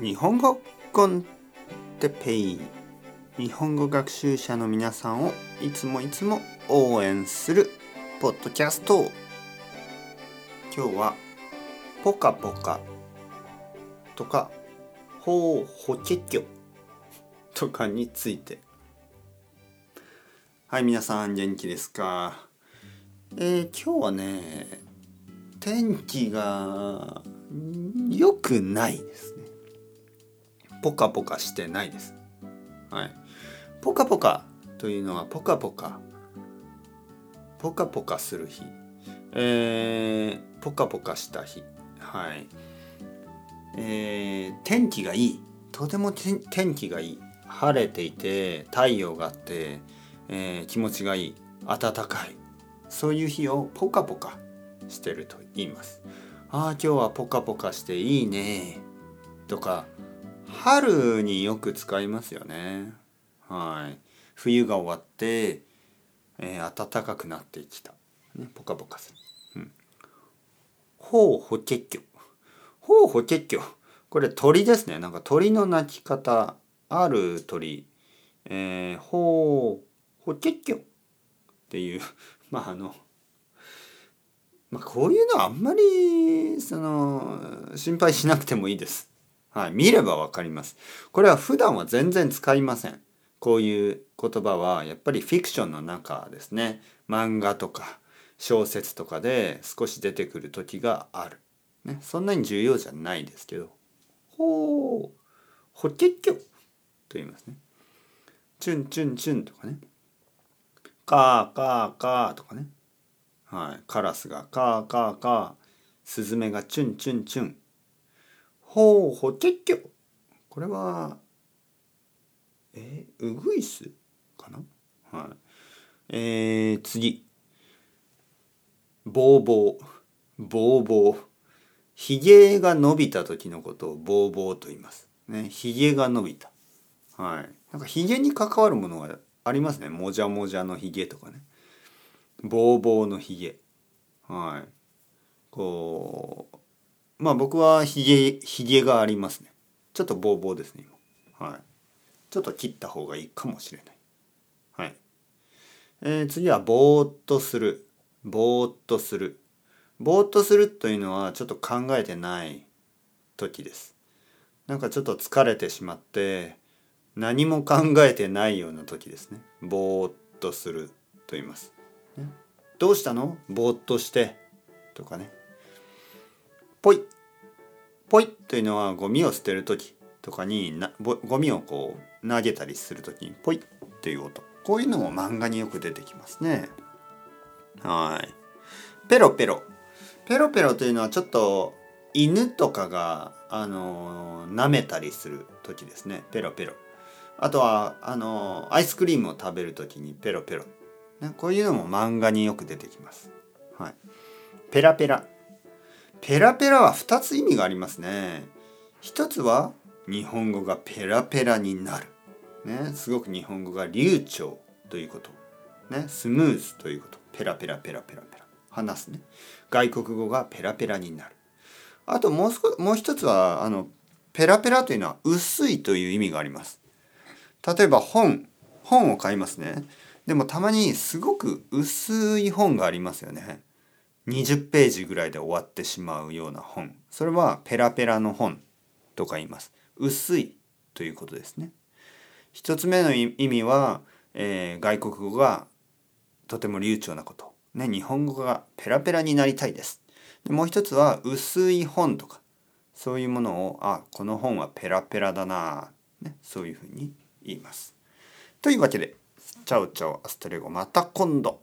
日本語コンテペイ日本語学習者の皆さんをいつもいつも応援するポッドキャスト今日はポカポカとかほうほけきょとかについて。はい皆さん元気ですか？えー、今日はね天気が良くないですポカポカしてないです。はい。ポカポカというのはポカポカ。ポカポカする日。えー、ポカポカした日。はい。えー、天気がいい。とても天気がいい。晴れていて太陽があって、えー、気持ちがいい。暖かい。そういう日をポカポカしてると言います。ああ今日はポカポカしていいね。とか春によく使いますよね。はい。冬が終わって、えー、暖かくなってきた、ね、ポカポカする、うん、ほうほけっきょほうほけっきょこれ鳥ですね。なんか鳥の鳴き方ある鳥。えー、ほうほけっきょっていう。まああのまあ、こういうのはあんまりその心配しなくてもいいです。はい、見ればわかります。これは普段は全然使いません。こういう言葉はやっぱりフィクションの中ですね。漫画とか小説とかで少し出てくる時がある。ね、そんなに重要じゃないですけど。ほう、ほけっきょと言いますね。チュンチュンチュンとかね。カーカーカーとかね。はい、カラスがカーカーカースズメがチュンチュンチュンほうほけっきょこれはえー、ウグイス？かな？はい。えー、次。ボーボーボーボーひげが伸びた時のことをボーボーと言います。ねひげが伸びた。はい。なんかひげに関わるものがありますね。もじゃもじゃのひげとかね。ボーボーのひげはい。こうまあ僕はひげひげがありますね。ちょっとボーボーですね今。はい。ちょっと切った方がいいかもしれない。はい。えー、次はぼーっとする。ぼーっとする。ぼーっとするというのはちょっと考えてない時です。なんかちょっと疲れてしまって何も考えてないような時ですね。ぼーっとすると言います。どうしたの？ぼーっとして。とかね。ポイ。ポイというのはゴミを捨てる時とかになゴミをこう投げたりする時にポイっていう音。こういうのも漫画によく出てきますね。はい。ペロペロ。ペロペロというのはちょっと犬とかがあの舐めたりする時ですね。ペロペロ。あとはあのアイスクリームを食べる時にペロペロ。ね、こういうのも漫画によく出てきます。はい、ペラペラ。ペラペラは2つ意味がありますね。一つは日本語がペラペラになる。ね、すごく日本語が流暢ということ。ね、スムーズということ。ペラペラペラペラペラ。話すね。外国語がペラペラになる。あともう少もう一つはあのペラペラというのは薄いという意味があります。例えば本本を買いますね。でもたまにすごく薄い本がありますよね。20ページぐらいで終わってしまうような本。それはペラペラの本とか言います。薄いということですね。一つ目の意味は、えー、外国語がとても流暢なこと。ね、日本語がペラペラになりたいです。でもう一つは薄い本とかそういうものをあこの本はペラペラだな、ね、そういうふうに言います。というわけでチャウチャウアストレゴまた今度